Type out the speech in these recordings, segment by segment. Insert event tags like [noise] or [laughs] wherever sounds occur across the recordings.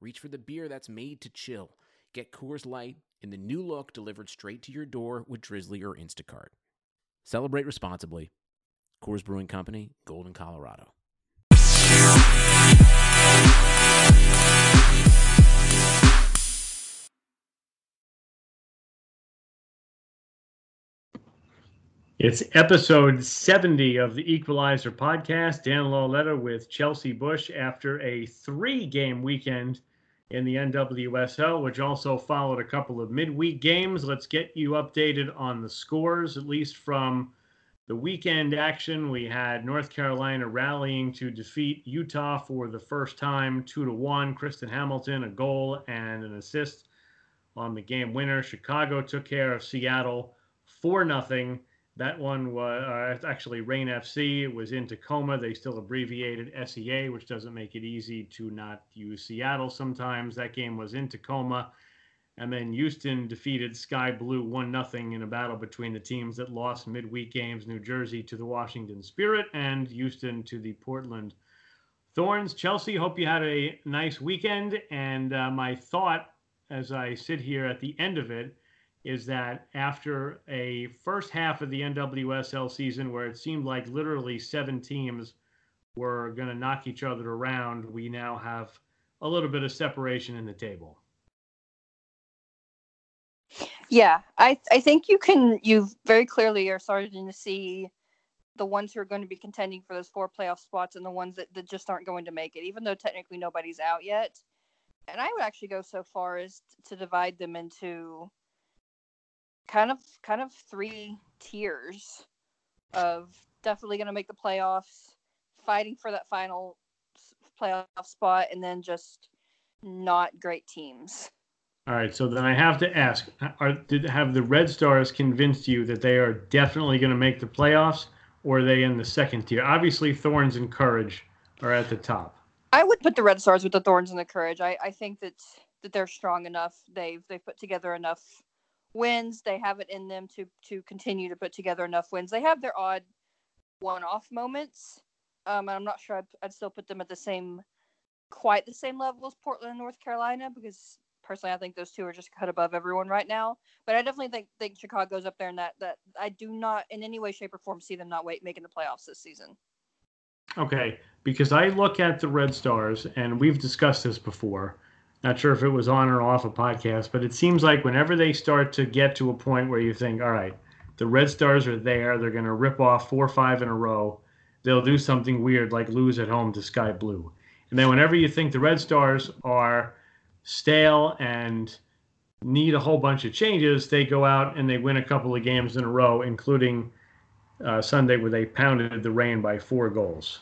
reach for the beer that's made to chill. Get Coors Light in the new look delivered straight to your door with Drizly or Instacart. Celebrate responsibly. Coors Brewing Company, Golden, Colorado. It's episode 70 of the Equalizer podcast. Dan Lauletta with Chelsey Bush after a three game weekend in the NWSL, which also followed a couple of midweek games. Let's get you updated on the scores, at least from the weekend action. We had North Carolina rallying to defeat Utah for the first time, two to one. Kristen Hamilton, a goal and an assist on the game winner. Chicago took care of Seattle, four nothing. That one was uh, actually Reign FC. It was in Tacoma. They still abbreviated SEA, which doesn't make it easy to not use Seattle sometimes. That game was in Tacoma. And then Houston defeated Sky Blue 1 0 in a battle between the teams that lost midweek games New Jersey to the Washington Spirit and Houston to the Portland Thorns. Chelsey, hope you had a nice weekend. And uh, my thought as I sit here at the end of it is that after a first half of the NWSL season where it seemed like literally seven teams were going to knock each other around, we now have a little bit of separation in the table. Yeah, I I think you can you very clearly are starting to see the ones who are going to be contending for those four playoff spots and the ones that, that just aren't going to make it, even though technically nobody's out yet. And I would actually go so far as to divide them into kind of kind of three tiers of definitely going to make the playoffs, fighting for that final playoff spot, and then just not great teams. All right, so then I have to ask: Are did have the Red Stars convinced you that they are definitely going to make the playoffs, or are they in the second tier? Obviously, Thorns and Courage are at the top. I would put the Red Stars with the Thorns and the Courage. I, I think that that they're strong enough. They've they've put together enough wins. They have it in them to to continue to put together enough wins. They have their odd one-off moments. Um, and I'm not sure I'd, I'd still put them at the same, quite the same level as Portland and North Carolina because personally I think those two are just cut above everyone right now. But I definitely think think Chicago's up there, and that that I do not in any way, shape, or form see them not wait making the playoffs this season. Okay, because I look at the Red Stars, and we've discussed this before. Not sure if it was on or off a podcast, but it seems like whenever they start to get to a point where you think, all right, the Red Stars are there, they're going to rip off four or five in a row, they'll do something weird like lose at home to Sky Blue. And then whenever you think the Red Stars are stale and need a whole bunch of changes, they go out and they win a couple of games in a row, including uh, Sunday where they pounded the Reign by four goals.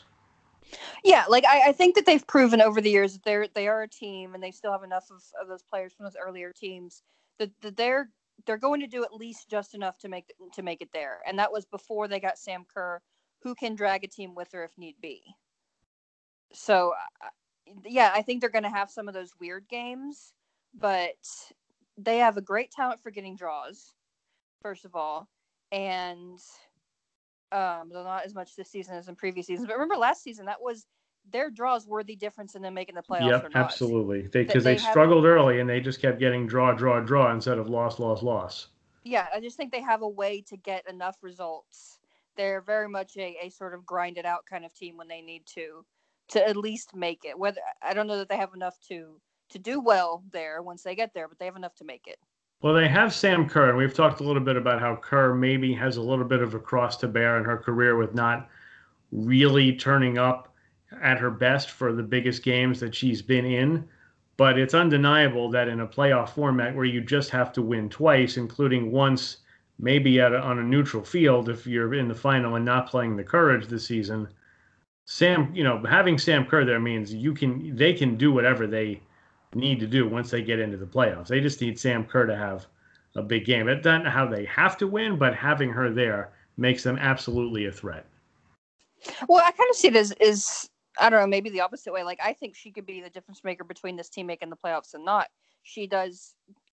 Yeah, like I, I think that they've proven over the years that they're they are a team and they still have enough of, of those players from those earlier teams that, that they're they're going to do at least just enough to make to make it there. And that was before they got Sam Kerr, who can drag a team with her if need be. So, uh, yeah, I think they're going to have some of those weird games, but they have a great talent for getting draws, first of all, and um, though not as much this season as in previous seasons. But remember last season, that was their draws were the difference in them making the playoffs. Yep, absolutely. Because they, they, they, struggled early and they just kept getting draw, draw, draw instead of loss, loss, loss. Yeah, I just think they have a way to get enough results. They're very much a, a sort of grinded out kind of team when they need to to at least make it. Whether I don't know that they have enough to to do well there once they get there, but they have enough to make it. Well, they have Sam Kerr, and we've talked a little bit about how Kerr maybe has a little bit of a cross to bear in her career with not really turning up at her best for the biggest games that she's been in. But it's undeniable that in a playoff format where you just have to win twice, including once maybe at a, on a neutral field if you're in the final and not playing the Courage this season, Sam, you know, having Sam Kerr there means you can they can do whatever they need to do once they get into the playoffs. They just need Sam Kerr to have a big game. It doesn't how they have to win, but having her there makes them absolutely a threat. Well, I kind of see it as is I don't know, maybe the opposite way. Like I think she could be the difference maker between this team making the playoffs and not. She does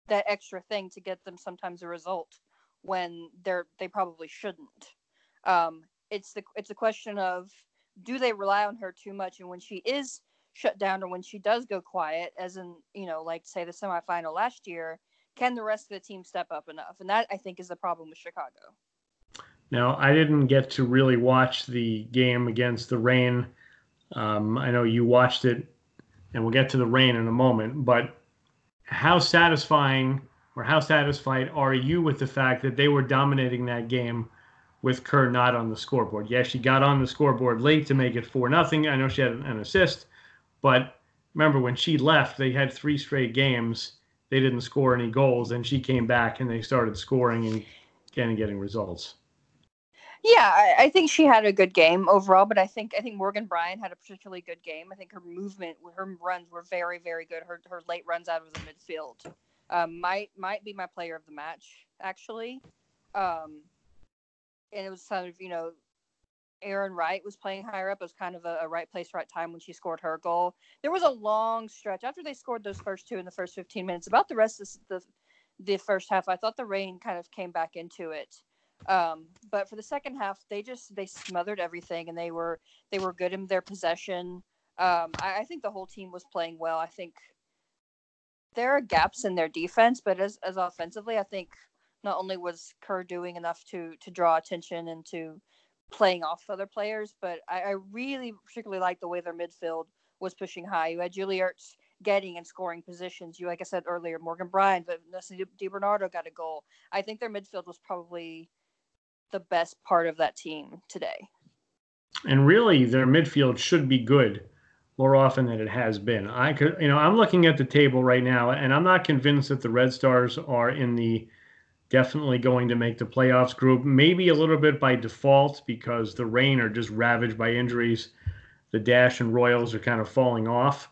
that extra thing to get them sometimes a result when they're they probably shouldn't. Um, it's the it's a question of do they rely on her too much, and when she is shut down or when she does go quiet, as in you know, like say the semifinal last year, can the rest of the team step up enough? And that I think is the problem with Chicago. Now, I didn't get to really watch the game against the Reign. Um, I know you watched it, and we'll get to the Reign in a moment. But how satisfying or how satisfied are you with the fact that they were dominating that game with Kerr not on the scoreboard? Yes, she got on the scoreboard late to make it four nothing. I know she had an assist, but remember when she left, they had three straight games. They didn't score any goals, and she came back and they started scoring and, and getting results. Yeah, I, I, think she had a good game overall, but I think I think Morgan Brian had a particularly good game. I think her movement, her runs were very, very good. Her her late runs out of the midfield um, might might be my player of the match actually. Um, and it was kind of you know, Arin Wright was playing higher up. It was kind of a, a right place, right time when she scored her goal. There was a long stretch after they scored those first two in the first 15 minutes. About the rest of the the first half, I thought the Reign kind of came back into it. Um, but for the second half, they just they smothered everything, and they were they were good in their possession. Um, I, I, think the whole team was playing well. I think there are gaps in their defense, but as as offensively, I think not only was Kerr doing enough to to draw attention and to playing off other players, but I, I really particularly like the way their midfield was pushing high. You had Julie Ertz getting and scoring positions. You, like I said earlier, Morgan Brian, but Vanessa DiBernardo got a goal. I think their midfield was probably the best part of that team today. And really, their midfield should be good more often than it has been. I could, you know, I'm looking at the table right now, and I'm not convinced that the Red Stars are in the definitely going to make the playoffs group. Maybe a little bit by default because the Reign are just ravaged by injuries. The Dash and Royals are kind of falling off.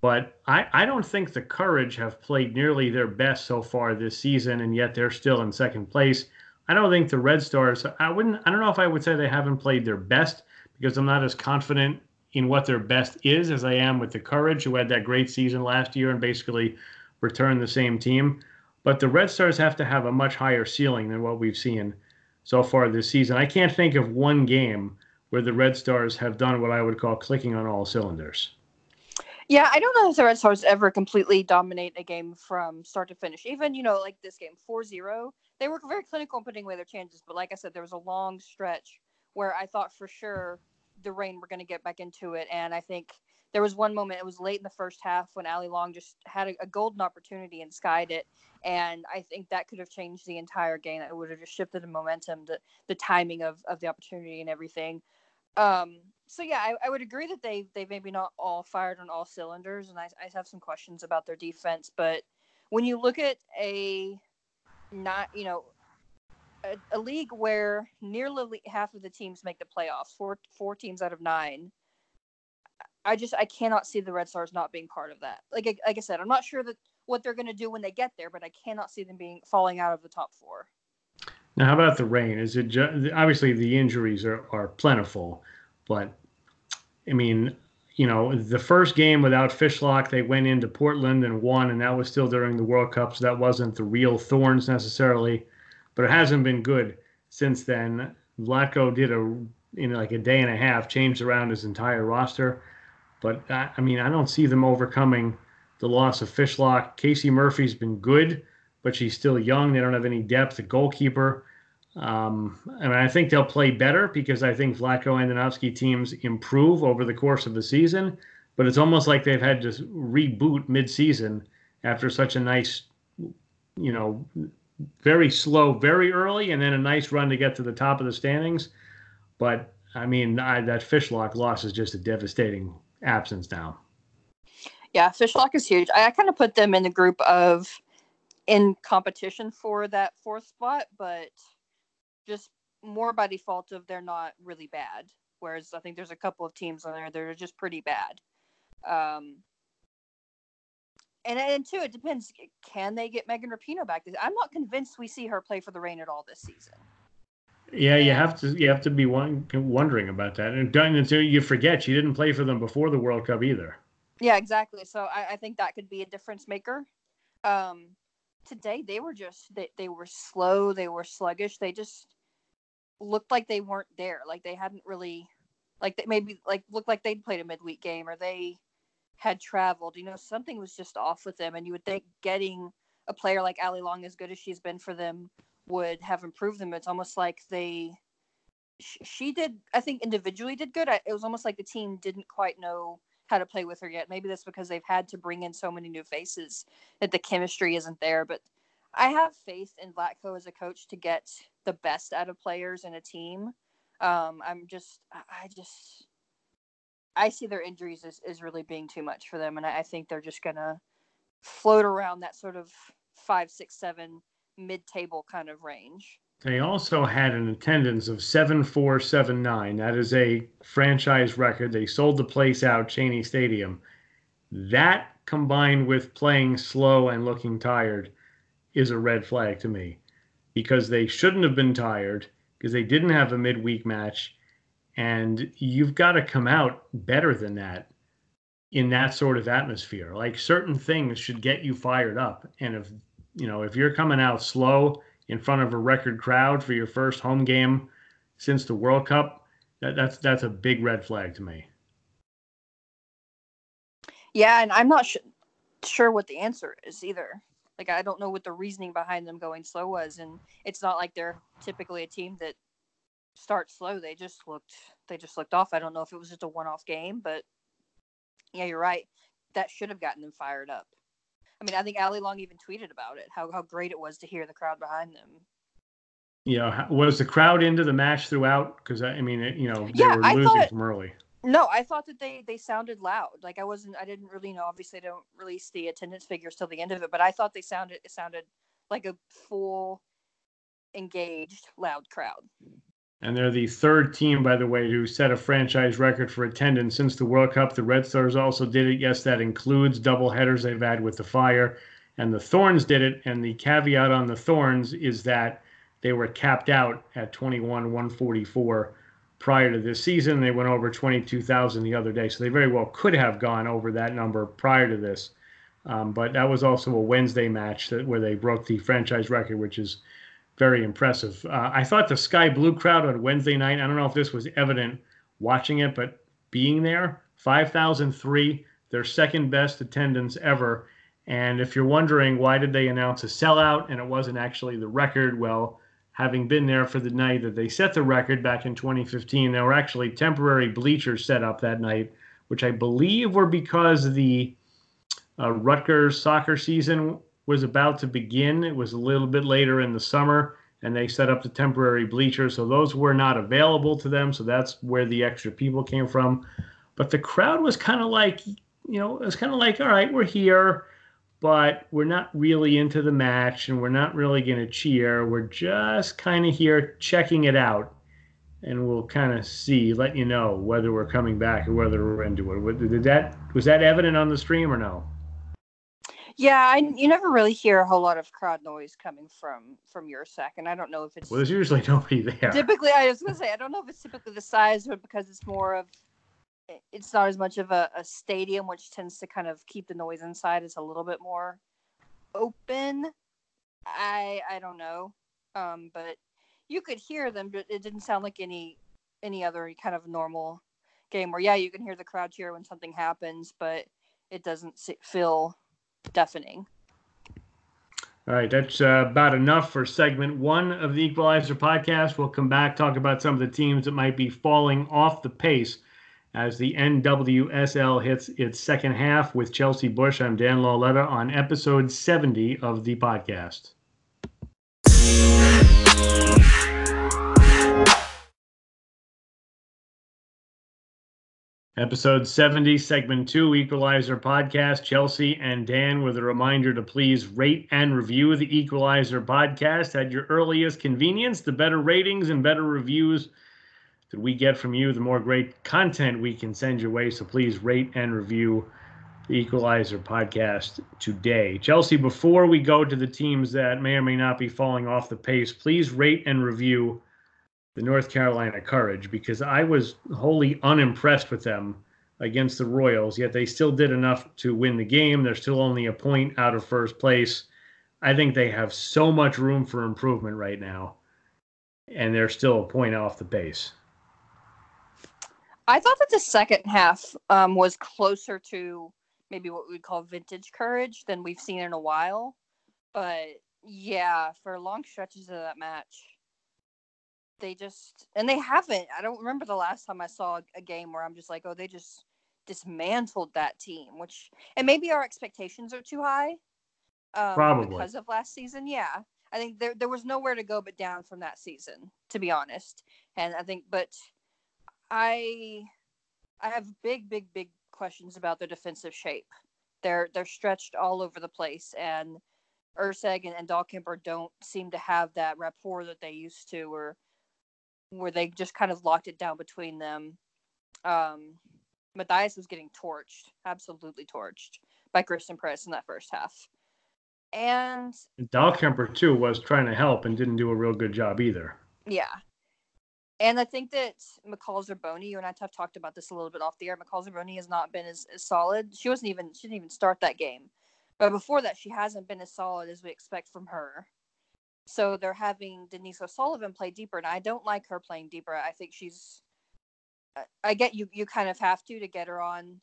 But I, I don't think the Courage have played nearly their best so far this season, and yet they're still in second place. I don't think the Red Stars. I wouldn't. I don't know if I would say they haven't played their best because I'm not as confident in what their best is as I am with the Courage, who had that great season last year and basically returned the same team. But the Red Stars have to have a much higher ceiling than what we've seen so far this season. I can't think of one game where the Red Stars have done what I would call clicking on all cylinders. Yeah, I don't know if the Red Stars ever completely dominate a game from start to finish. Even, you know, like this game, 4 0, they were very clinical in putting away their chances. But like I said, there was a long stretch where I thought for sure the Reign were going to get back into it. And I think there was one moment, it was late in the first half when Allie Long just had a, a golden opportunity and skied it. And I think that could have changed the entire game. It would have just shifted the momentum, the, the timing of, of the opportunity and everything. Um, so yeah, I, I, would agree that they they maybe not all fired on all cylinders, and I, I have some questions about their defense. But when you look at a not you know a, a, league where nearly half of the teams make the playoffs, four four teams out of nine. I just I cannot see the Red Stars not being part of that. Like like I said, I'm not sure that what they're going to do when they get there, but I cannot see them being falling out of the top four. Now, how about the Reign? Is it ju- obviously the injuries are, are plentiful, but I mean, you know, the first game without Fishlock, they went into Portland and won, and that was still during the World Cup, so that wasn't the real thorns necessarily but it hasn't been good since then. Vlatko did a in like a day and a half changed around his entire roster, but I, I mean I don't see them overcoming the loss of Fishlock. Casey Murphy's been good, but she's still young. They don't have any depth at goalkeeper. Um, I mean, I think they'll play better because I think Vlatko Andonovski teams improve over the course of the season. But it's almost like they've had to reboot mid-season after such a nice, you know, very slow very early and then a nice run to get to the top of the standings. But I mean, I, that Fishlock loss is just a devastating absence now. Yeah, Fishlock is huge. I, I kind of put them in the group of in competition for that fourth spot, but just more by default of they're not really bad. Whereas I think there's a couple of teams on there that are just pretty bad. Um, and and two, it depends. Can they get Megan Rapinoe back? I'm not convinced we see her play for the Reign at all this season. Yeah, you have to you have to be wondering about that, and until you forget she didn't play for them before the World Cup either. Yeah, exactly. So I, I think that could be a difference maker. Um, today they were just they, they were slow, they were sluggish, they just looked like they weren't there, like they hadn't really, like they maybe like looked like they'd played a midweek game or they had traveled. You know, something was just off with them, and you would think getting a player like Allie Long, as good as she's been for them, would have improved them. It's almost like they, she did, I think individually did good. It was almost like the team didn't quite know how to play with her yet. Maybe that's because they've had to bring in so many new faces that the chemistry isn't there. But I have faith in Vlatko as a coach to get the best out of players in a team. Um, I'm just, I just, I see their injuries as, as really being too much for them, and I, I think they're just gonna float around that sort of five, six, seven mid-table kind of range. They also had an attendance of 7479. That is a franchise record. They sold the place out, Cheney Stadium. That combined with playing slow and looking tired is a red flag to me because they shouldn't have been tired because they didn't have a midweek match. And you've got to come out better than that in that sort of atmosphere. Like certain things should get you fired up. And if, you know, if you're coming out slow, in front of a record crowd for your first home game since the World Cup, that, that's that's a big red flag to me. Yeah, and I'm not sh- sure what the answer is either. Like I don't know what the reasoning behind them going slow was, and it's not like they're typically a team that starts slow. They just looked they just looked off. I don't know if it was just a one off game, but yeah, you're right. That should have gotten them fired up. I mean, I think Allie Long even tweeted about it, how how great it was to hear the crowd behind them. You know, was the crowd into the match throughout? Because I mean, you know, they yeah, were losing thought, from early. No, I thought that they they sounded loud. Like I wasn't, I didn't really know. Obviously, they don't release the attendance figures till the end of it, but I thought they sounded it sounded like a full, engaged, loud crowd. And they're the third team, by the way, to set a franchise record for attendance since the World Cup. The Red Stars also did it. Yes, that includes double headers they've had with the Fire. And the Thorns did it. And the caveat on the Thorns is that they were capped out at 21 144 prior to this season. They went over 22,000 the other day. So they very well could have gone over that number prior to this. Um, but that was also a Wednesday match that, where they broke the franchise record, which is very impressive. Uh, I thought the Sky Blue crowd on Wednesday night, I don't know if this was evident watching it, but being there, 5,003, their second best attendance ever. And if you're wondering why did they announce a sellout and it wasn't actually the record, well, having been there for the night that they set the record back in 2015, there were actually temporary bleachers set up that night, which I believe were because the uh, Rutgers soccer season was about to begin. It was a little bit later in the summer, and they set up the temporary bleachers. So those were not available to them. So that's where the extra people came from. But the crowd was kind of like, you know, it was kind of like, all right, we're here, but we're not really into the match and we're not really going to cheer. We're just kind of here checking it out. And we'll kind of see, let you know whether we're coming back or whether we're into it. Did that was that evident on the stream or no? Yeah, I, you never really hear a whole lot of crowd noise coming from from Yurcak, and I don't know if it's. Well, there's usually nobody there. Typically, I was gonna say I don't know if it's typically the size, but because it's more of, it's not as much of a, a stadium, which tends to kind of keep the noise inside. It's a little bit more open. I I don't know, um, but you could hear them, but it didn't sound like any any other kind of normal game where yeah you can hear the crowd cheer when something happens, but it doesn't feel deafening. All right, that's uh, about enough for segment one of the Equalizer podcast. We'll come back, talk about some of the teams that might be falling off the pace as the NWSL hits its second half with Chelsey Bush. I'm Dan Lauletta on episode 70 of the podcast. Episode 70, segment two, Equalizer podcast. Chelsey and Dan with a reminder to please rate and review the Equalizer podcast at your earliest convenience. The better ratings and better reviews that we get from you, the more great content we can send your way. So please rate and review the Equalizer podcast today. Chelsey, before we go to the teams that may or may not be falling off the pace, please rate and review the North Carolina Courage because I was wholly unimpressed with them against the Royals, yet they still did enough to win the game. They're still only a point out of first place. I think they have so much room for improvement right now, and they're still a point off the pace. I thought that the second half um, was closer to maybe what we would call vintage courage than we've seen in a while. But yeah, for long stretches of that match, they just and they haven't. I don't remember the last time I saw a game where I'm just like, oh, they just dismantled that team. Which and maybe our expectations are too high. Um, Probably because of last season. Yeah, I think there there was nowhere to go but down from that season, to be honest. And I think, but I I have big, big, big questions about their defensive shape. They're they're stretched all over the place, and Erceg and, and Dahlkemper don't seem to have that rapport that they used to, or where they just kind of locked it down between them. Um, Mathias was getting torched, absolutely torched by Christen Press in that first half. And Dahlkemper too was trying to help and didn't do a real good job either. Yeah, and I think that McCall Zerboni, you and I have talked about this a little bit off the air. McCall Zerboni has not been as, as solid. She wasn't even she didn't even start that game. But before that, she hasn't been as solid as we expect from her. So they're having Denise O'Sullivan play deeper, and I don't like her playing deeper. I think she's. I get you. You kind of have to to get her on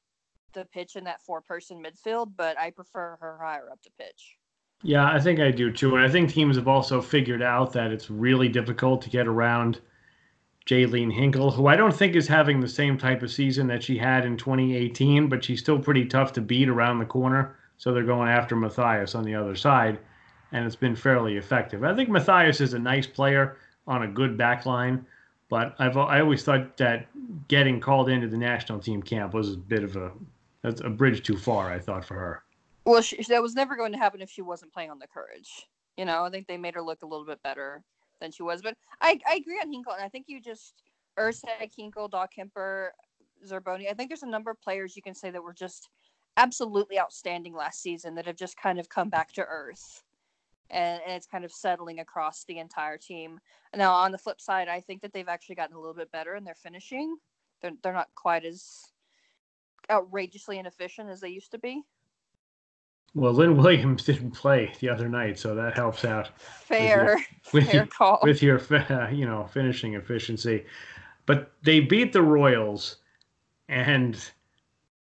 the pitch in that four-person midfield, but I prefer her higher up the pitch. Yeah, I think I do too, and I think teams have also figured out that it's really difficult to get around Jaelene Hinkle, who I don't think is having the same type of season that she had in 2018, but she's still pretty tough to beat around the corner. So they're going after Mathias on the other side, and it's been fairly effective. I think Mathias is a nice player on a good back line, but I've I always thought that getting called into the national team camp was a bit of a that's a bridge too far. I thought for her. Well, she, that was never going to happen if she wasn't playing on the courage. You know, I think they made her look a little bit better than she was. But I, I agree on Hinkle, and I think you just Erceg, Hinkle, Dahlkemper, Zerboni. I think there's a number of players you can say that were just absolutely outstanding last season that have just kind of come back to earth. And, and it's kind of settling across the entire team. Now, on the flip side, I think that they've actually gotten a little bit better in their finishing. They're, they're not quite as outrageously inefficient as they used to be. Well, Lynn Williams didn't play the other night, so that helps out. Fair, with your, [laughs] with fair your, call. With your, [laughs] you know, finishing efficiency, but they beat the Royals, and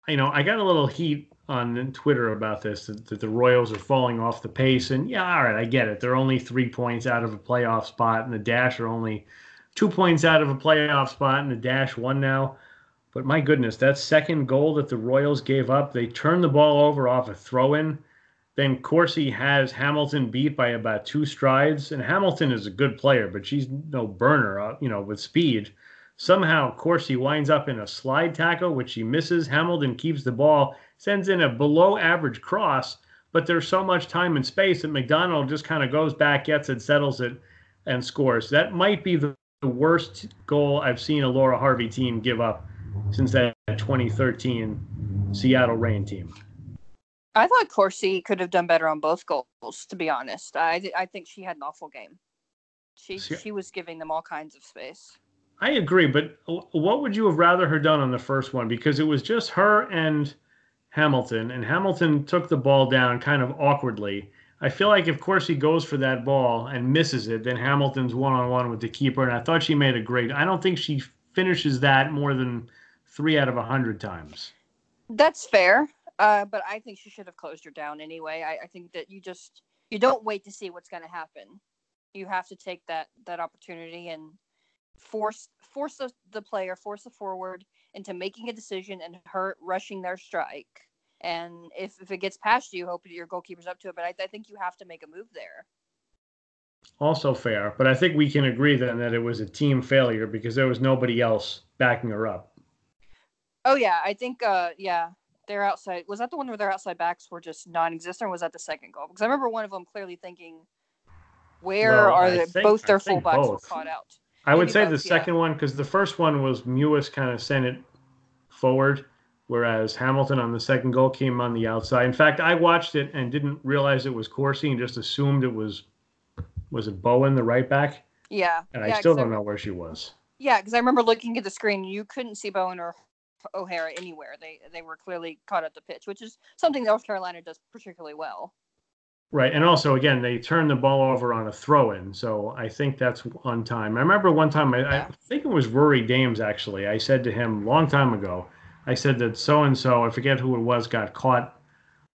you know, I got a little heat on Twitter about this that, that, the Royals are falling off the pace, and yeah, all right, I get it. They're only three points out of a playoff spot, and the Dash are only two points out of a playoff spot, and the Dash one now. But my goodness, that second goal that the Royals gave up, they turned the ball over off a throw in. Then Corsie has Hamilton beat by about two strides. And Hamilton is a good player, but she's no burner, uh, you know, with speed. Somehow Corsie winds up in a slide tackle, which she misses. Hamilton keeps the ball, sends in a below average cross, but there's so much time and space that McDonald just kind of goes back, gets it, settles it, and scores. That might be the worst goal I've seen a Laura Harvey team give up since that 2013 Seattle Reign team. I thought Corsie could have done better on both goals. To be honest, I I think she had an awful game. She she was giving them all kinds of space. I agree, but what would you have rather her done on the first one? Because it was just her and Hamilton, and Hamilton took the ball down kind of awkwardly. I feel like if Corsie goes for that ball and misses it, then Hamilton's one on one with the keeper, and I thought she made a great. I don't think she finishes that more than three out of a hundred times. That's fair, uh, but I think she should have closed her down anyway. I, I think that you just you don't wait to see what's going to happen. You have to take that that opportunity and force force the, the player, force the forward into making a decision and her rushing their strike. And if, if it gets past you, hope your goalkeeper's up to it. But I, I think you have to make a move there. Also fair, but I think we can agree then that it was a team failure because there was nobody else backing her up. Oh yeah, I think uh yeah, their outside was that the one where their outside backs were just non-existent. was that the second goal? Because I remember one of them clearly thinking, "Where well, are they? both their fullbacks were caught out." I would say both, the second one because the first one was Mewis kind of sent it forward, whereas Hamilton on the second goal came on the outside. In fact, I watched it and didn't realize it was Corsie and just assumed it was was it Bowen, the right back, Yeah. and yeah, I still 'cause don't know where she was. Yeah, because I remember looking at the screen, you couldn't see Bowen or O'Hara anywhere. They they were clearly caught at the pitch, which is something North Carolina does particularly well. Right, and also again, they turned the ball over on a throw-in, so I think that's on time. I remember one time, I, I think it was Rory Dames actually. I said to him a long time ago, I said that so and so, I forget who it was, got caught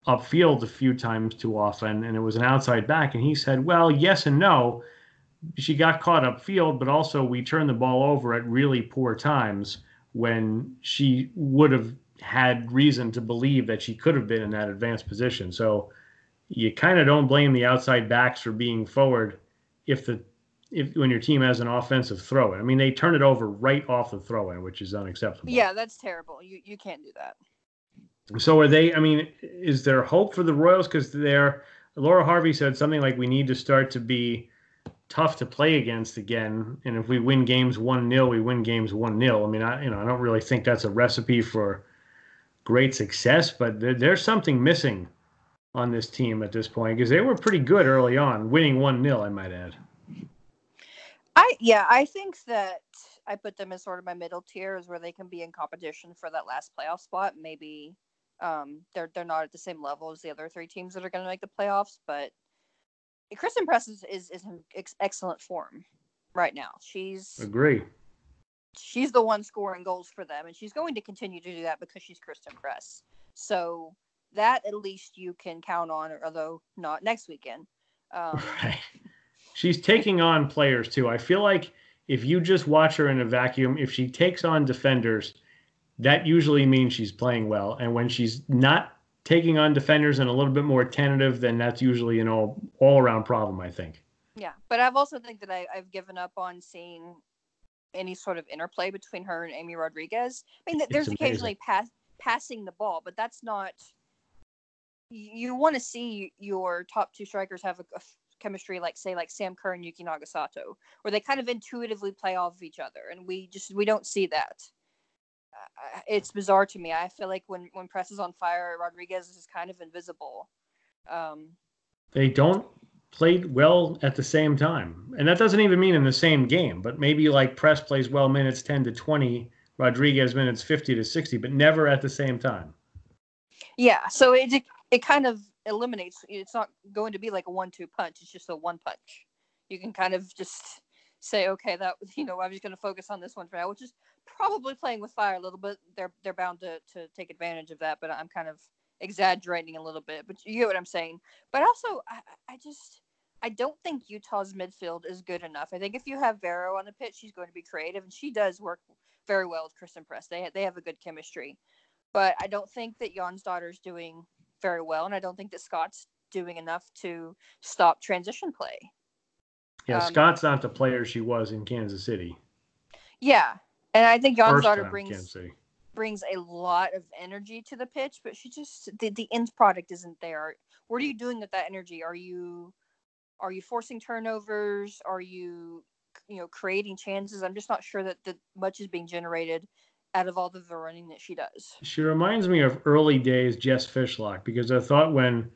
upfield a few times too often, and it was an outside back, and he said, "Well, yes and no. She got caught upfield, but also we turned the ball over at really poor times when she would have had reason to believe that she could have been in that advanced position." So you kind of don't blame the outside backs for being forward if the if when your team has an offensive throw in. I mean, they turn it over right off the throw in, which is unacceptable. Yeah, that's terrible. You you can't do that. So are they? I mean, is there hope for the Royals because they're Laura Harvey said something like we need to start to be tough to play against again, and if we win games one 0 we win games one 0 I mean, I you know I don't really think that's a recipe for great success, but there, there's something missing on this team at this point because they were pretty good early on, winning one 0 I might add. I yeah, I think that I put them as sort of my middle tier, is where they can be in competition for that last playoff spot. Maybe um, they're they're not at the same level as the other three teams that are going to make the playoffs, but Christen Press is is, is in ex- excellent form right now. She's Agree. she's the one scoring goals for them, and she's going to continue to do that because she's Christen Press. So that at least you can count on, although not next weekend. Um, [laughs] Right. She's taking on players too. I feel like if you just watch her in a vacuum, if she takes on defenders, that usually means she's playing well. And when she's not taking on defenders and a little bit more tentative, then that's usually an all all around problem, I think. Yeah, but I've also think that I, I've given up on seeing any sort of interplay between her and Amy Rodriguez. I mean, there's occasionally pass, passing the ball, but that's not. You want to see your top two strikers have a chemistry like, say, like Sam Kerr and Yuki Nagasato, where they kind of intuitively play off of each other, and we just we don't see that. Uh, it's bizarre to me. I feel like when when press is on fire, Rodriguez is kind of invisible. Um, They don't play well at the same time. And that doesn't even mean in the same game, but maybe like Press plays well minutes 10 to 20, Rodriguez minutes 50 to 60, but never at the same time. Yeah, so it it- kind of eliminates. It's not going to be like a one-two punch. It's just a one punch. You can kind of just say, okay, that [laughs] you know, I'm just going to focus on this one for now, which is probably playing with fire a little bit. They're they're bound to to take advantage of that, but I'm kind of exaggerating a little bit. But you get what I'm saying. But also, I I just I don't think Utah's midfield is good enough. I think if you have Vero on the pitch, she's going to be creative, and she does work very well with Christen Press. They they have a good chemistry but I don't think that Jonsdottir's doing very well, and I don't think that Scott's doing enough to stop transition play. Yeah, Um, Scott's not the player she was in Kansas City. Yeah, and I think First daughter time in Kansas brings brings a lot of energy to the pitch, but she just the, the end product isn't there. What are you doing with that energy? Are you are you forcing turnovers? Are you you know creating chances? I'm just not sure that that much is being generated out of all the running that she does. She reminds me of early days Jess Fishlock because I thought when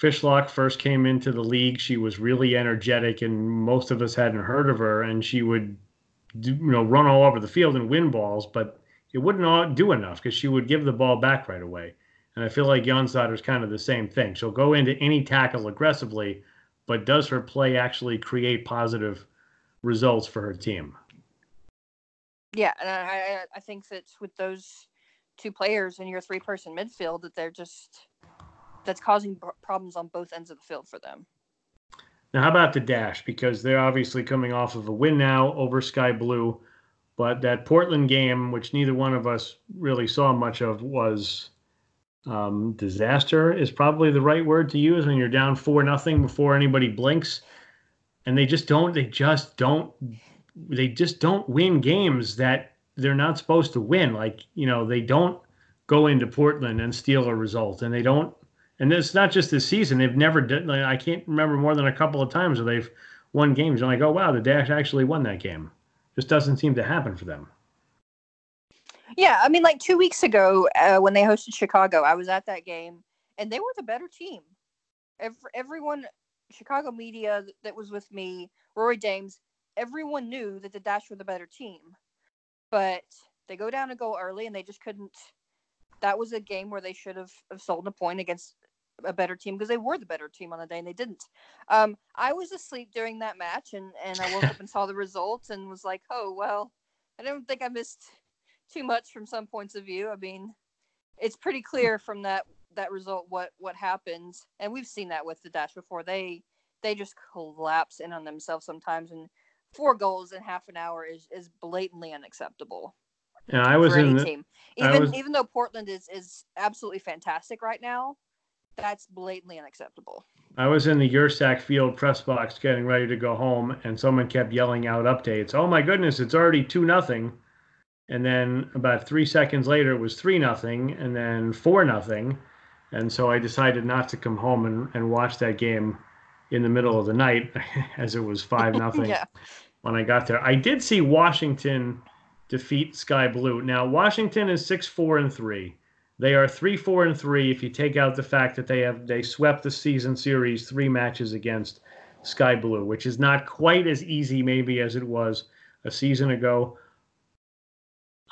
Fishlock first came into the league, she was really energetic, and most of us hadn't heard of her. And she would, do, you know, run all over the field and win balls, but it wouldn't do enough because she would give the ball back right away. And I feel like Jonsdottir's kind of the same thing. She'll go into any tackle aggressively, but does her play actually create positive results for her team? Yeah, and I, I think that with those two players in your three person midfield, that they're just that's causing problems on both ends of the field for them. Now, how about the Dash? Because they're obviously coming off of a win now over Sky Blue, but that Portland game, which neither one of us really saw much of, was um, disaster. Is probably the right word to use when you're down four nothing before anybody blinks, and they just don't. They just don't. They just don't win games that they're not supposed to win. Like you know, they don't go into Portland and steal a result, and they don't and it's not just this season. They've never done. I can't remember more than a couple of times where they've won games. You're like, oh wow, the Dash actually won that game. Just doesn't seem to happen for them. Yeah, I mean, like two weeks ago uh, when they hosted Chicago, I was at that game, and they were the better team. Every, everyone, Chicago media that was with me, Rory Dames, everyone knew that the Dash were the better team, but they go down and go early, and they just couldn't. That was a game where they should have, have sold a point against a better team because they were the better team on the day and they didn't. Um, I was asleep during that match and, and I woke up and saw the results and was like, oh, well, I don't think I missed too much from some points of view. I mean, it's pretty clear from that that result what what happens, and we've seen that with the Dash before. They they just collapse in on themselves sometimes, and four goals in half an hour is is blatantly unacceptable. Yeah, I was in the, team. Even was... even though Portland is is absolutely fantastic right now, that's blatantly unacceptable. I was in the Yurcak Field press box getting ready to go home, and someone kept yelling out updates. Oh my goodness, it's already two nothing. And then about three seconds later, it was three nothing, and then four nothing. And so I decided not to come home and, and watch that game in the middle of the night, [laughs] as it was five [laughs] nothing yeah. when I got there. I did see Washington defeat Sky Blue. Now Washington is six four and three. They are three, four, and three. If you take out the fact that they have they swept the season series three matches against Sky Blue, which is not quite as easy maybe as it was a season ago.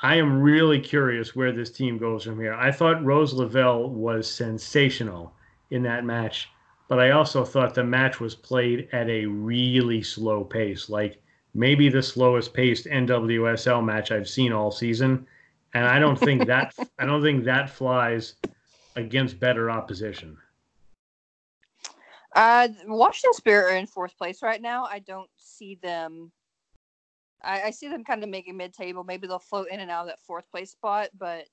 I am really curious where this team goes from here. I thought Rose Lavelle was sensational in that match, but I also thought the match was played at a really slow pace, like maybe the slowest paced NWSL match I've seen all season and I don't think that [laughs] I don't think that flies against better opposition. Uh, Washington Spirit are in fourth place right now. I don't see them. I, I see them kind of making mid-table. Maybe they'll float in and out of that fourth place spot, but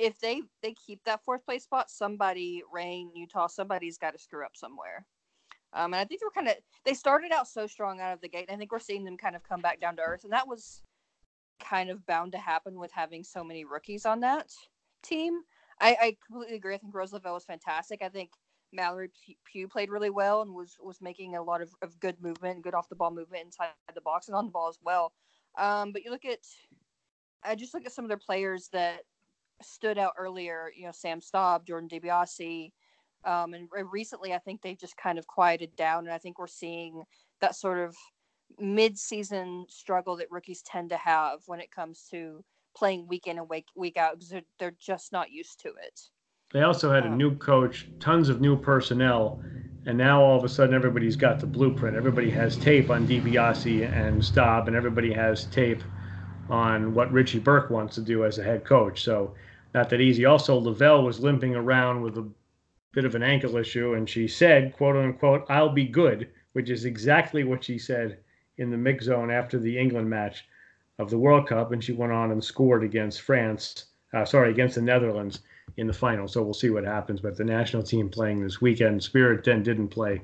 if they they keep that fourth place spot, somebody, Reign, Utah, somebody's got to screw up somewhere. Um, and I think they're kind of they started out so strong out of the gate. and I think we're seeing them kind of come back down to earth, and that was kind of bound to happen with having so many rookies on that team. I, I completely agree. I think Rose Lavelle was fantastic. I think Mallory Pugh played really well and was was making a lot of, of good movement, good off the ball movement inside the box and on the ball as well. Um, but you look at, I just look at some of their players that stood out earlier. You know, Sam Staab, Jordan DiBiasi, um, and recently I think they've just kind of quieted down, and I think we're seeing that sort of mid-season struggle that rookies tend to have when it comes to playing week in and week week out because they're, they're just not used to it. They also had um, a new coach, tons of new personnel, and now all of a sudden everybody's got the blueprint. Everybody has tape on DiBiasi and Staab, and everybody has tape on what Richie Burke wants to do as a head coach. So not that easy. Also, Lavelle was limping around with a bit of an ankle issue, and she said, "quote unquote," "I'll be good," which is exactly what she said in the mix zone after the England match of the World Cup, and she went on and scored against France. Uh, sorry, against the Netherlands in the final. So we'll see what happens. But the national team playing this weekend, Spirit then didn't play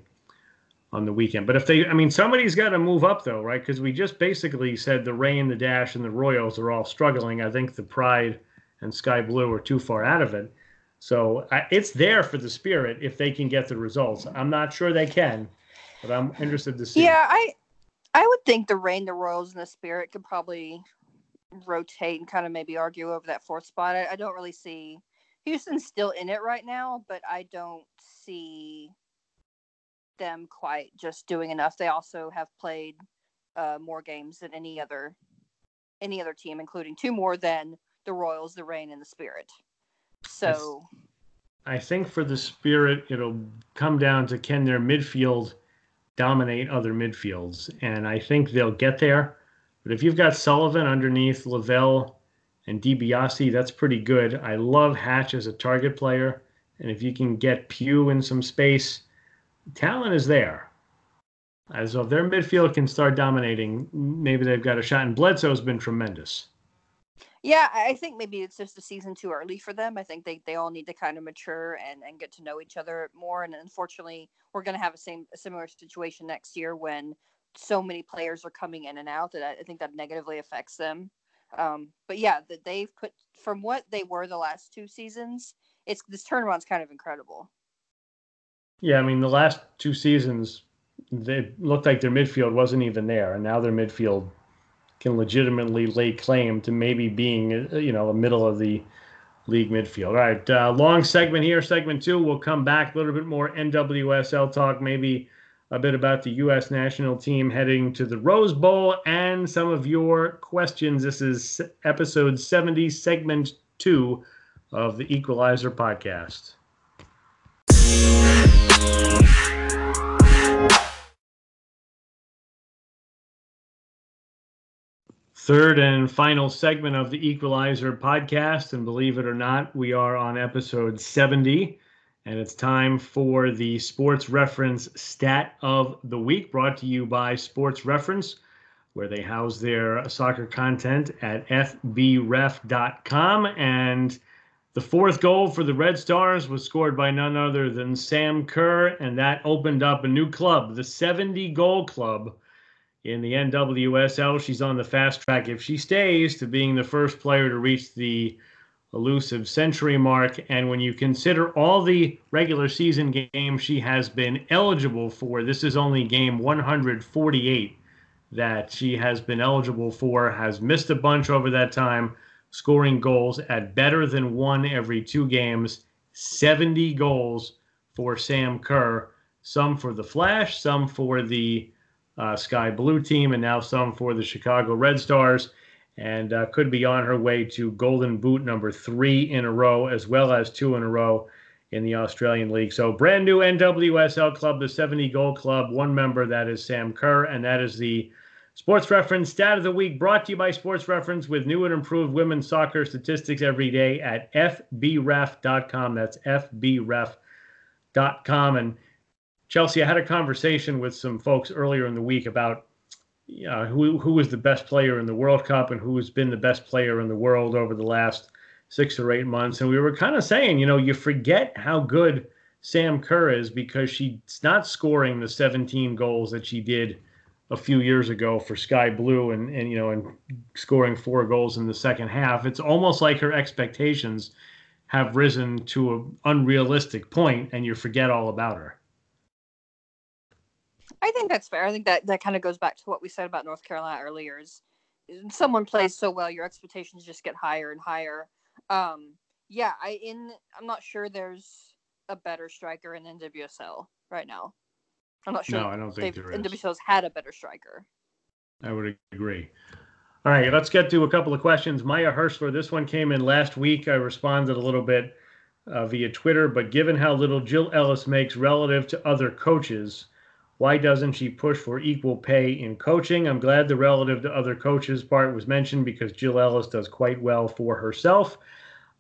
on the weekend. But if they, I mean, somebody's got to move up though, right? Because we just basically said the Reign, the Dash, and the Royals are all struggling. I think the Pride and Sky Blue are too far out of it. So it's there for the Spirit if they can get the results. I'm not sure they can, but I'm interested to see. Yeah, I I would think the Reign, the Royals, and the Spirit could probably rotate and kind of maybe argue over that fourth spot. I, I don't really see Houston's still in it right now, but I don't see them quite just doing enough. They also have played uh, more games than any other any other team, including two more than the Royals, the Reign, and the Spirit. So, I think for the Spirit, it'll come down to can their midfield dominate other midfields. And I think they'll get there. But if you've got Sullivan underneath Lavelle and DiBiasi, that's pretty good. I love Hatch as a target player. And if you can get Pugh in some space, talent is there. As if their midfield can start dominating, maybe they've got a shot. And Bledsoe's been tremendous. Yeah, I think maybe it's just a season too early for them. I think they, they all need to kind of mature and, and get to know each other more. And unfortunately, we're going to have a same a similar situation next year when so many players are coming in and out that I, I think that negatively affects them. Um, but yeah, that they've put from what they were the last two seasons, it's this turnaround's kind of incredible. Yeah, I mean the last two seasons, they looked like their midfield wasn't even there, and now their midfield can legitimately lay claim to maybe being, uh, you know, a middle of the league midfield. All right, uh, long segment here. Segment two, we'll come back a little bit more NWSL talk, maybe a bit about the U.S. national team heading to the Rose Bowl, and some of your questions. This is episode 70, segment two of the Equalizer podcast. Third and final segment of the Equalizer podcast. And believe it or not, we are on episode 70. And it's time for the Sports Reference Stat of the Week, brought to you by Sports Reference, where they house their soccer content at fbref.com. And the fourth goal for the Red Stars was scored by none other than Sam Kerr, and that opened up a new club, the 70 Goal Club in the NWSL. She's on the fast track, if she stays, to being the first player to reach the elusive century mark. And when you consider all the regular season games she has been eligible for, this is only game 148 that she has been eligible for, has missed a bunch over that time, scoring goals at better than one every two games, 70 goals for Sam Kerr, some for the Flash, some for the Sky Blue team, and now some for the Chicago Red Stars, and uh, could be on her way to Golden Boot number three in a row, as well as two in a row in the Australian League. So, brand new NWSL club, the 70 Goal Club, one member, that is Sam Kerr, and that is the Sports Reference Stat of the Week brought to you by Sports Reference with new and improved women's soccer statistics every day at fbref.com. That's fbref.com. And Chelsey, I had a conversation with some folks earlier in the week about uh, who who was the best player in the World Cup and who has been the best player in the world over the last six or eight months. And we were kind of saying, you know, you forget how good Sam Kerr is because she's not scoring the 17 goals that she did a few years ago for Sky Blue and, and you know and scoring four goals in the second half. It's almost like her expectations have risen to an unrealistic point and you forget all about her. I think that's fair. I think that that kind of goes back to what we said about North Carolina earlier. Is someone plays so well, your expectations just get higher and higher. Um, yeah, I in I'm not sure there's a better striker in NWSL right now. I'm not sure. No, I don't think there is. NWSL's had a better striker. I would agree. All right, let's get to a couple of questions. Maya Hirschler, this one came in last week. I responded a little bit uh, via Twitter, but given how little Jill Ellis makes relative to other coaches, why doesn't she push for equal pay in coaching? I'm glad the relative to other coaches part was mentioned because Jill Ellis does quite well for herself.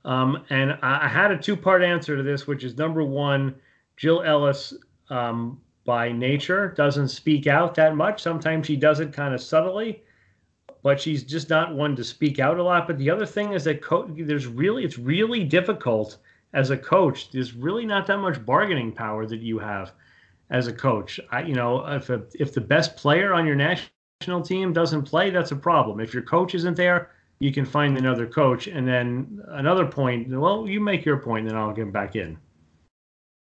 Um, and I had a two part answer to this, which is number one, Jill Ellis, um, by nature, doesn't speak out that much. Sometimes she does it kind of subtly, but she's just not one to speak out a lot. But the other thing is that co- there's really, it's really difficult as a coach. There's really not that much bargaining power that you have as a coach. I, you know, if a, if the best player on your national team doesn't play, that's a problem. If your coach isn't there, you can find another coach. And then another point, well, you make your point, then I'll get back in.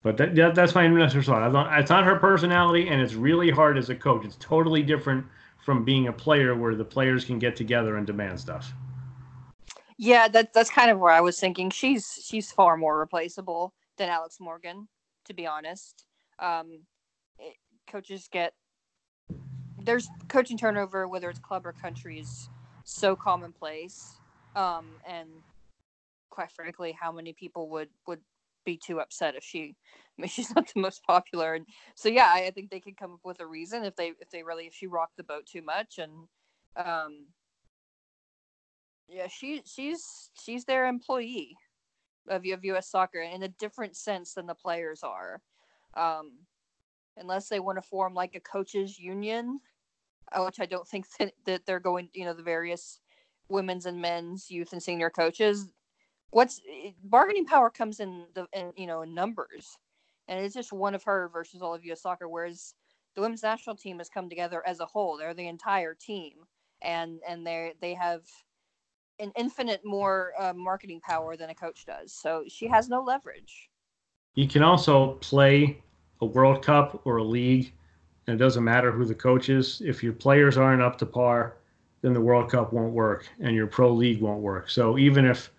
But that, that that's my initial thought. It's not her personality, and it's really hard as a coach. It's totally different from being a player where the players can get together and demand stuff. Yeah, that, that's kind of where I was thinking. She's she's far more replaceable than Alex Morgan, to be honest. Um, coaches get there's coaching turnover, whether it's club or country, is so commonplace. Um, and quite frankly, how many people would would be too upset if she, [laughs] I mean, she's not the most popular. And so yeah, I, I think they could come up with a reason if they if they really if she rocked the boat too much and, um, yeah, she she's she's their employee of of U.S. Soccer in a different sense than the players are. Um, unless they want to form like a coaches union, uh, which I don't think that, they're going. You know, the various women's and men's youth and senior coaches. What's eh, bargaining power comes in the in, you know in numbers, and it's just one of her versus all of U.S. Soccer. Whereas the women's national team has come together as a whole; they're the entire team, and and they they have an infinite more uh, marketing power than a coach does. So she has no leverage. You can also play a World Cup or a league, and it doesn't matter who the coach is. If your players aren't up to par, then the World Cup won't work and your pro league won't work. So even if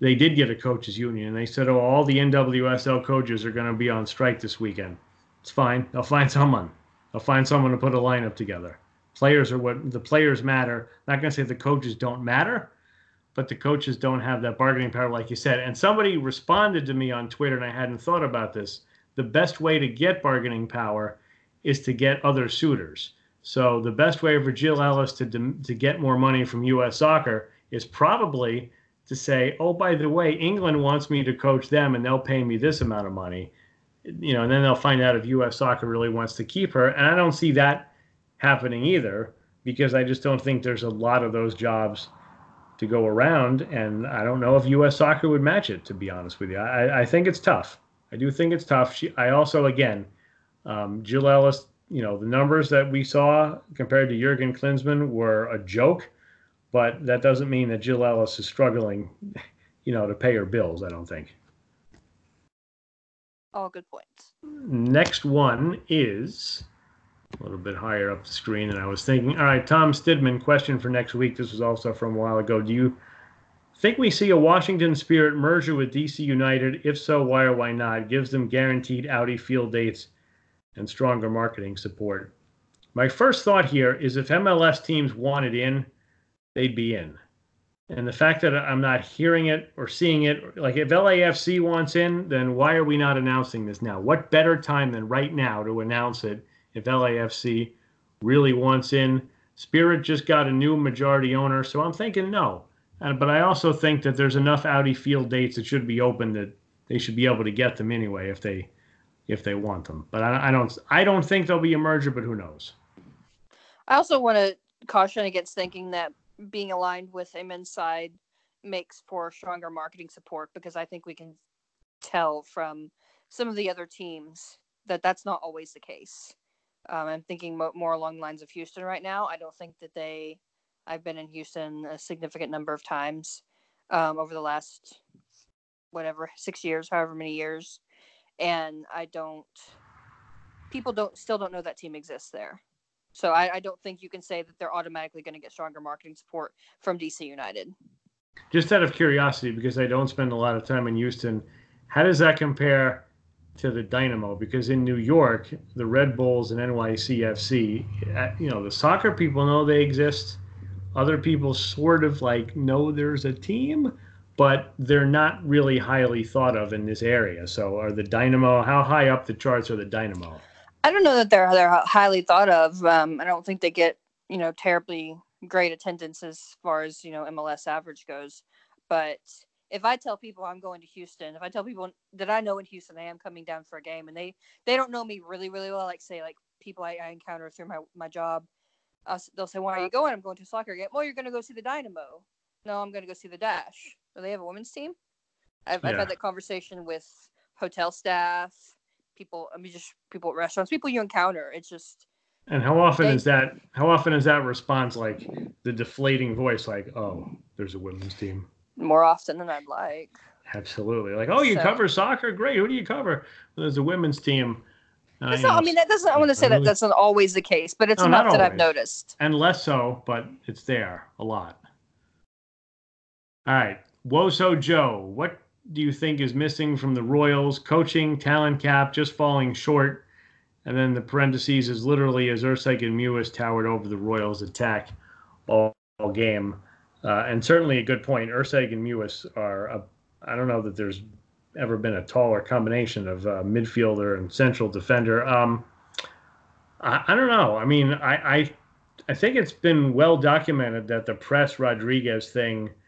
they did get a coaches union and they said, oh, all the NWSL coaches are going to be on strike this weekend, it's fine. They'll find [laughs] someone. They'll find someone to put a lineup together. Players are what the players matter. I'm not going to say the coaches don't matter, but the coaches don't have that bargaining power, like you said. And somebody responded to me on Twitter, and I hadn't thought about this. The best way to get bargaining power is to get other suitors. So the best way for Jill Ellis to to get more money from U.S. Soccer is probably to say, "Oh, by the way, England wants me to coach them, and they'll pay me this amount of money." You know, and then they'll find out if U.S. Soccer really wants to keep her. And I don't see that happening either because I just don't think there's a lot of those jobs to go around, and I don't know if U.S. Soccer would match it. To be honest with you, I, I think it's tough. I do think it's tough. She, I also, again, um, Jill Ellis you know, the numbers that we saw compared to Jurgen Klinsmann were a joke, but that doesn't mean that Jill Ellis is struggling, [laughs] you know, to pay her bills, I don't think. All good points. Next one is a little bit higher up the screen than I was thinking. All right, Tom Stidman, question for next week. This was also from a while ago. Do you think we see a Washington Spirit merger with DC United? If so, why or why not? Gives them guaranteed Audi field dates and stronger marketing support. My first thought here is if MLS teams wanted in, they'd be in. And the fact that I'm not hearing it or seeing it, like if LAFC wants in, then why are we not announcing this now? What better time than right now to announce it if LAFC really wants in? Spirit just got a new majority owner, so I'm thinking no. But I also think that there's enough Audi field dates that should be open that they should be able to get them anyway if they if they want them. But I, I don't I don't think there'll be a merger, but who knows? I also want to caution against thinking that being aligned with a men's side makes for stronger marketing support because I think we can tell from some of the other teams that that's not always the case. Um, I'm thinking mo- more along the lines of Houston right now. I don't think that they. I've been in Houston a significant number of times um, over the last whatever six years, however many years, and I don't. People don't still don't know that team exists there, so I, I don't think you can say that they're automatically going to get stronger marketing support from DC United. Just out of curiosity, because I don't spend a lot of time in Houston, how does that compare to the Dynamo? Because in New York, the Red Bulls and NYCFC, uh, you know, the soccer people know they exist. Other people sort of like know there's a team, but they're not really highly thought of in this area. So, are the Dynamo? How high up the charts are the Dynamo? I don't know that they're they're highly thought of. Um, I don't think they get you know terribly great attendance as far as you know MLS average goes. But if I tell people I'm going to Houston, if I tell people that I know in Houston I am coming down for a game, and they they don't know me really really well, like say like people I, I encounter through my my job, uh, they'll say, "Why are you going?" I'm going to a soccer game. Well, you're going to go see the Dynamo. No, I'm going to go see the Dash. Do they have a women's team? I've, yeah. I've had that conversation with hotel staff, people. I mean, just people at restaurants, people you encounter. It's just. And how often they, is that? How often is that response like the deflating voice, like, "Oh, there's a women's team." More often than I'd like. Absolutely, like, "Oh, you so, cover soccer? Great. Who do you cover?" Well, there's a women's team. Uh, not, I mean, that doesn't. I want to say that that's not always the case, but it's no, enough that I've noticed. And less so, but it's there a lot. All right, Woso Joe, what do you think is missing from the Royals? Coaching, talent cap, just falling short. And then the parentheses is literally as Erceg and Mewis towered over the Royals' attack all, all game. Uh, and certainly a good point. Erceg and Mewis are, a, I don't know that there's ever been a taller combination of uh, midfielder and central defender. Um, I, I, don't know. I mean, I, I, I think it's been well documented that the Press Rodriguez thing –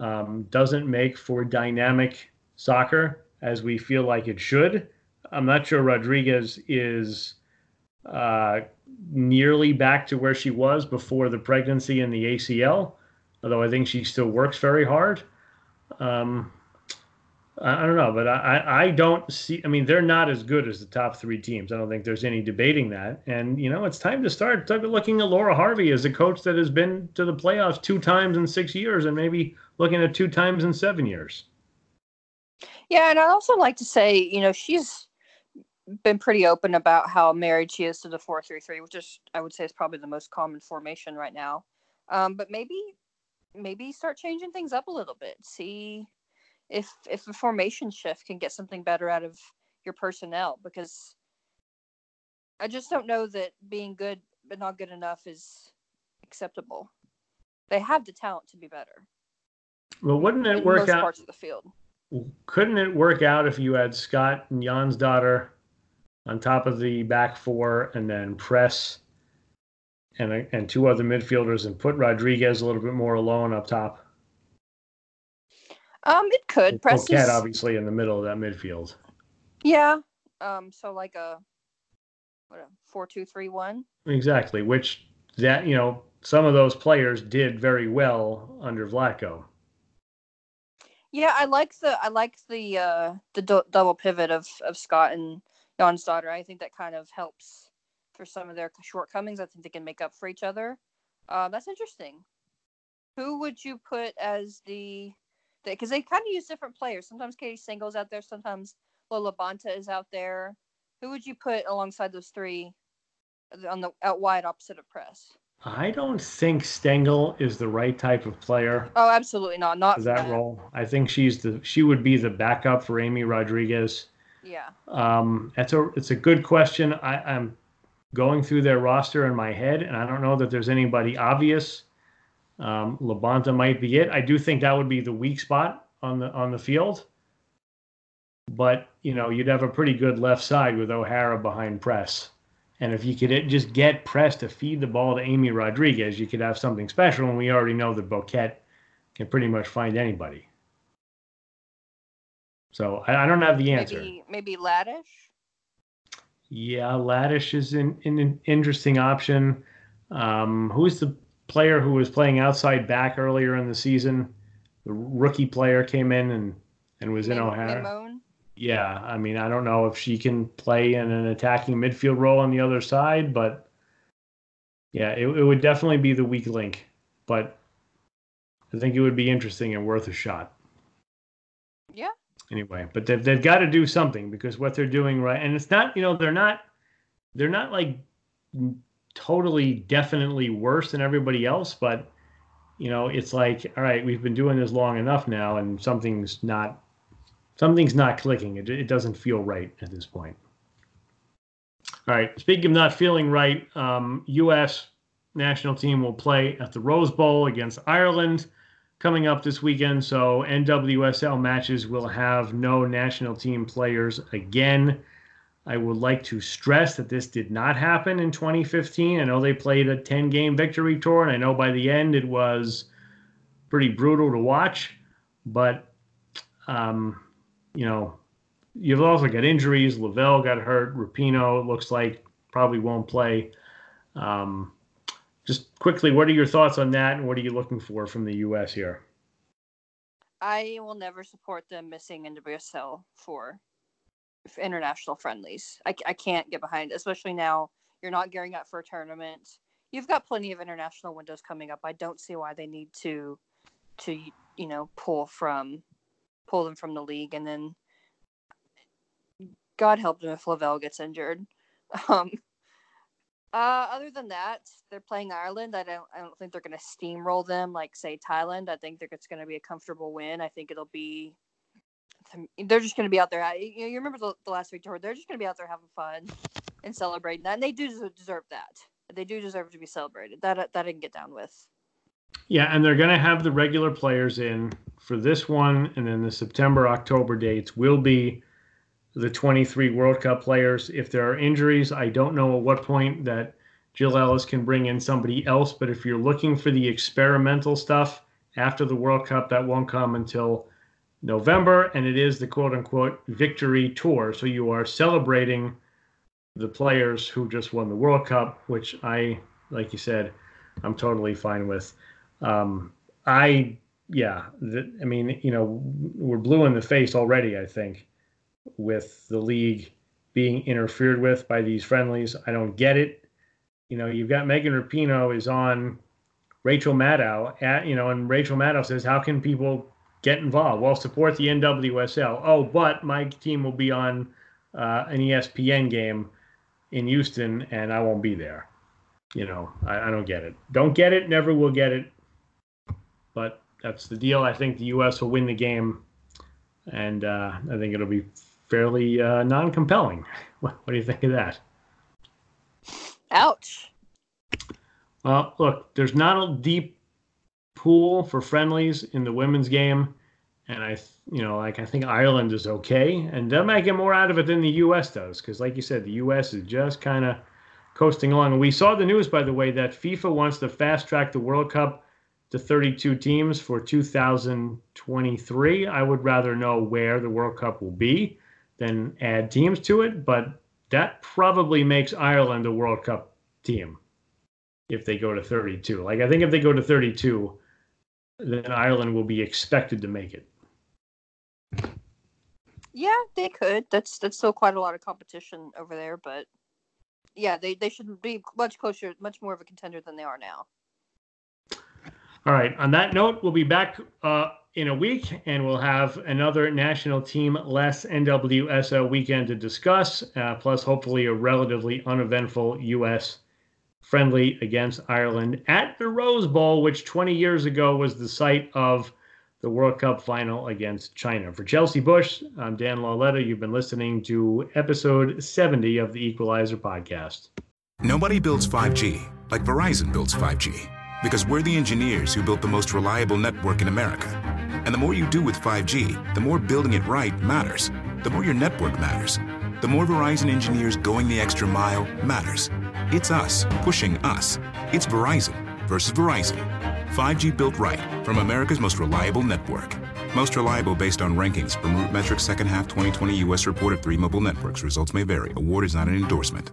um, doesn't make for dynamic soccer as we feel like it should. I'm not sure Rodriguez is uh, nearly back to where she was before the pregnancy and the ACL, although I think she still works very hard. Um, I don't know, but I, I don't see. I mean, they're not as good as the top three teams. I don't think there's any debating that. And you know, it's time to start looking at Laura Harvey as a coach that has been to the playoffs two times in six years, and maybe looking at two times in seven years. Yeah, and I also like to say, you know, she's been pretty open about how married she is to the four three three, which is I would say is probably the most common formation right now. Um, but maybe maybe start changing things up a little bit. See if if a formation shift can get something better out of your personnel because I just don't know that being good but not good enough is acceptable. They have the talent to be better. Well, wouldn't it work most out? parts of the field. Couldn't it work out if you had Scott and Jonsdottir on top of the back four, and then Press and and two other midfielders, and put Rodriguez a little bit more alone up top? Um, it could. Press is, obviously in the middle of that midfield. yeah. Um, so like a what a four two three one. Exactly, which that you know some of those players did very well under Vlatko. Yeah, I like the I like the uh the do- double pivot of of Scott and Jonsdottir. I think that kind of helps for some of their shortcomings. I think they can make up for each other. Uh, that's interesting. Who would you put as the because they kind of use different players. Sometimes Katie Stengel's out there. Sometimes Lo LaBonta is out there. Who would you put alongside those three on the out wide opposite of Press? I don't think Stengel is the right type of player Oh, absolutely not. Not for for that role. I think she's the she would be the backup for Amy Rodriguez. Yeah. Um, that's a it's a good question. I, I'm going through their roster in my head, and I don't know that there's anybody obvious. Um, LaBonta might be it. I do think that would be the weak spot on the on the field. But you know, you'd have a pretty good left side with O'Hara behind Press. And if you could just get Press to feed the ball to Amy Rodriguez, you could have something special. And we already know that Boquete can pretty much find anybody. So I, I don't have the answer. Maybe maybe Laddish. Yeah, Laddish is an, an interesting option. Um, who's the player who was playing outside back earlier in the season? The rookie player came in and, and was in O'Hara. Mimone. Yeah, I mean, I don't know if she can play in an attacking midfield role on the other side, but yeah, it, it would definitely be the weak link. But I think it would be interesting and worth a shot Yeah. anyway. But they've they've got to do something because what they're doing right, and it's not you know they're not they're not like totally definitely worse than everybody else, but you know it's like all right, we've been doing this long enough now, and something's not something's not clicking. It it doesn't feel right at this point. All right. Speaking of not feeling right, um, U.S. national team will play at the Rose Bowl against Ireland coming up this weekend. So NWSL matches will have no national team players again. I would like to stress that this did not happen in 2015. I know they played a 10 game victory tour, and I know by the end it was pretty brutal to watch. But, um, you know, you've also got injuries. Lavelle got hurt. Rapinoe looks like probably won't play. Um, just quickly, what are your thoughts on that, and what are you looking for from the U.S. here? I will never support them missing NWSL for for international friendlies. I, I can't get behind, especially now you're not gearing up for a tournament. You've got plenty of international windows coming up. I don't see why they need to to you know pull from pull them from the league and then God help them if Lavelle gets injured. [laughs] Um, uh, other than that, they're playing Ireland. I don't. I don't think they're going to steamroll them like say Thailand. I think it's going to be a comfortable win. I think it'll be. They're just going to be out there. You, you remember the, the last week tour? They're just going to be out there having fun and celebrating that, and they do deserve that. They do deserve to be celebrated. That that I can get down with. Yeah, and they're going to have the regular players in for this one, and then the September October dates will be the 23 World Cup players. If there are injuries, I don't know at what point that Jill Ellis can bring in somebody else, but if you're looking for the experimental stuff after the World Cup, that won't come until November, and it is the quote unquote victory tour. So you are celebrating the players who just won the World Cup, which I, like you said, I'm totally fine with. Um, I, yeah, the, I mean, you know, we're blue in the face already, I think with the league being interfered with by these friendlies. I don't get it. You know, you've got Megan Rapinoe is on Rachel Maddow at, you know, and Rachel Maddow says, how can people get involved? Well, support the NWSL. Oh, but my team will be on uh, an ESPN game in Houston and I won't be there. you know, I, I don't get it. Don't get it. Never will get it. But that's the deal. I think the U.S. will win the game, and uh, I think it'll be fairly uh, non-compelling. [laughs] What, what do you think of that? Ouch. Well, look, there's not a deep pool for friendlies in the women's game, and I, you know, like I think Ireland is okay, and they might get more out of it than the U.S. does, because like you said, the U.S. is just kind of coasting along. We saw the news, by the way, that FIFA wants to fast track the World Cup to 32 teams for 2023. I would rather know where the World Cup will be than add teams to it, but that probably makes Ireland a World Cup team if they go to 32. Like I think if they go to 32, then Ireland will be expected to make it. Yeah, they could. That's that's still quite a lot of competition over there, but yeah, they, they should be much closer, much more of a contender than they are now. All right. On that note, we'll be back uh, in a week and we'll have another national team less NWSL weekend to discuss, uh, plus hopefully a relatively uneventful U.S. friendly against Ireland at the Rose Bowl, which 20 years ago was the site of the World Cup final against China. For Chelsey Bush, I'm Dan Lauletta. You've been listening to episode 70 of the Equalizer podcast. Nobody builds 5G like Verizon builds 5G because we're the engineers who built the most reliable network in America. And the more you do with 5G, the more building it right matters. The more your network matters. The more Verizon engineers going the extra mile matters. It's us pushing us. It's Verizon versus Verizon. 5G built right from America's most reliable network. Most reliable based on rankings from RootMetrics second half 2020 U.S. report of three mobile networks. Results may vary. Award is not an endorsement.